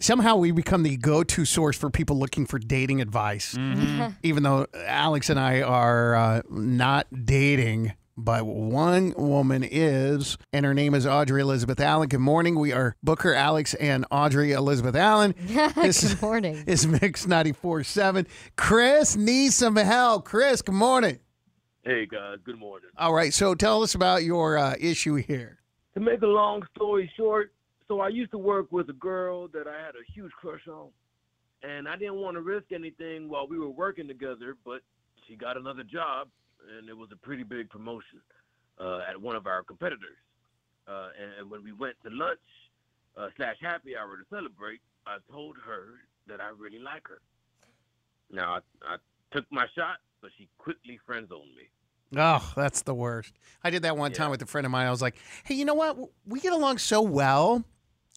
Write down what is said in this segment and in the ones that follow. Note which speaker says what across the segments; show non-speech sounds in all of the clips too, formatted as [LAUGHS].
Speaker 1: Somehow we become the go-to source for people looking for dating advice. Even though Alex and I are uh, not dating, but one woman is, and her name is Audrey Elizabeth Allen. Good morning. We are Booker, Alex, and Audrey Elizabeth Allen. [LAUGHS]
Speaker 2: Good morning. [LAUGHS]
Speaker 1: is Mix 94.7. Chris needs some help. Chris, good morning.
Speaker 3: Hey guys, good morning.
Speaker 1: All right, so tell us about your uh, issue here.
Speaker 3: To make a long story short, so I used to work with a girl that I had a huge crush on, and I didn't want to risk anything while we were working together, but she got another job, and it was a pretty big promotion uh, at one of our competitors. Uh, and, and when we went to lunch uh, slash happy hour to celebrate, I told her that I really like her. Now I, I took my shot, but she quickly friend zoned me.
Speaker 1: Oh, that's the worst. I did that one time with a friend of mine. I was like, hey, you know what? We get along so well.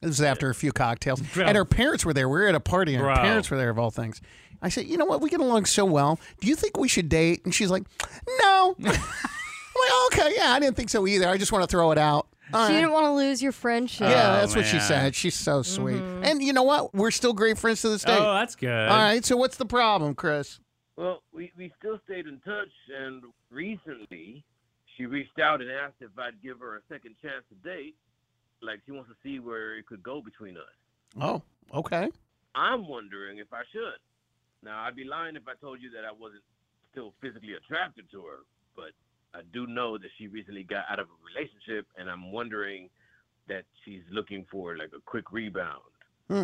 Speaker 1: This was after a few cocktails. [LAUGHS] And her parents were there. We were at a party, and her
Speaker 4: Bro.
Speaker 1: parents were there, of all things. I said, you know what? We get along so well. Do you think we should date? And she's like, no. [LAUGHS] I'm like, "Oh, okay, yeah, I didn't think so either. I just want to throw it out. All
Speaker 2: She
Speaker 1: right.
Speaker 2: didn't want to lose your friendship.
Speaker 1: Yeah,
Speaker 4: Oh,
Speaker 1: that's what she
Speaker 4: man.
Speaker 1: said. She's so mm-hmm. sweet. And you know what? We're still great friends to this day.
Speaker 4: Oh, that's good.
Speaker 1: all right, so what's the problem, Chris?
Speaker 3: Well, we, we still stayed in touch, and recently she reached out and asked if I'd give her a second chance to date. Like she wants to see where it could go between us.
Speaker 1: Oh, okay.
Speaker 3: I'm wondering if I should. Now, I'd be lying if I told you that I wasn't still physically attracted to her, but I do know that she recently got out of a relationship, and I'm wondering that she's looking for like a quick rebound.
Speaker 1: Hmm.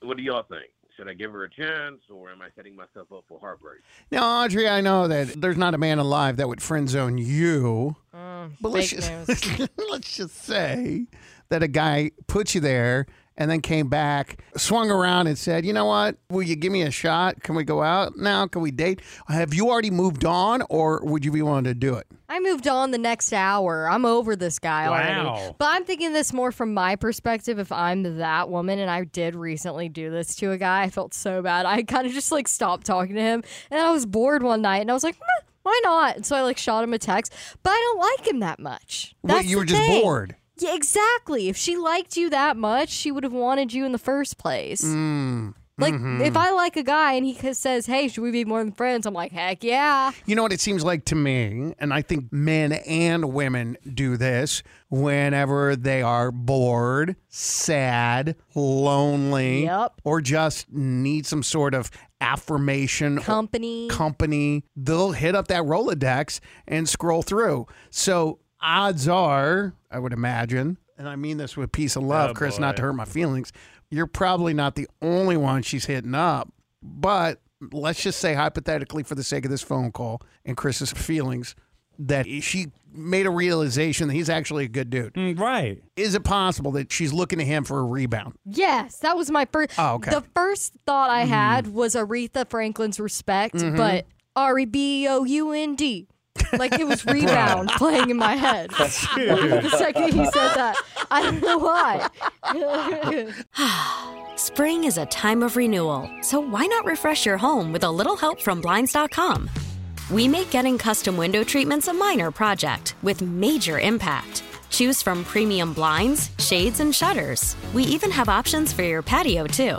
Speaker 3: What do y'all think? Should I give her a chance, or am I setting myself up for heartbreak?
Speaker 1: Now, Audrey, I know that there's not a man alive that would friend zone you.
Speaker 2: Mm,
Speaker 1: But let's just, [LAUGHS] let's just say that a guy put you there and then came back, swung around and said, "You know what? Will you give me a shot? Can we go out now? Can we date? Have you already moved on, or would you be willing to do it?"
Speaker 2: I moved on the next hour. I'm over this guy already.
Speaker 4: Wow.
Speaker 2: But I'm thinking this more from my perspective. If I'm that woman and I did recently do this to a guy, I felt so bad. I kind of just like stopped talking to him. And I was bored one night and I was like, "Meh, why not? And so I like shot him a text. But I don't like him that much.
Speaker 1: Well,
Speaker 2: That's
Speaker 1: you were just
Speaker 2: thing.
Speaker 1: bored.
Speaker 2: Yeah, exactly. If she liked you that much, she would have wanted you in the first place.
Speaker 1: Mm.
Speaker 2: Like,
Speaker 1: Mm-hmm.
Speaker 2: if I like a guy and he says, hey, should we be more than friends? I'm like, heck yeah.
Speaker 1: You know what it seems like to me, and I think men and women do this whenever they are bored, sad, lonely,
Speaker 2: Yep.
Speaker 1: or just need some sort of affirmation
Speaker 2: Company.
Speaker 1: company, they'll hit up that Rolodex and scroll through. So odds are, I would imagine, and I mean this with peace and love,
Speaker 4: Oh,
Speaker 1: Chris, not to hurt my feelings, you're probably not the only one she's hitting up. But let's just say hypothetically for the sake of this phone call and Chris's feelings that she made a realization that he's actually a good dude.
Speaker 4: Mm, right.
Speaker 1: Is it possible that she's looking to him for a rebound?
Speaker 2: Yes, that was my first.
Speaker 1: Oh, okay.
Speaker 2: The first thought I had was Aretha Franklin's Respect,
Speaker 1: Mm-hmm.
Speaker 2: but R E B O U N D. Like it was [LAUGHS] rebound playing in my head. [LAUGHS] the second he said that, I don't know why. [SIGHS]
Speaker 5: Spring is a time of renewal, so why not refresh your home with a little help from Blinds.com? We make getting custom window treatments a minor project with major impact. Choose from premium blinds, shades, and shutters. We even have options for your patio, too.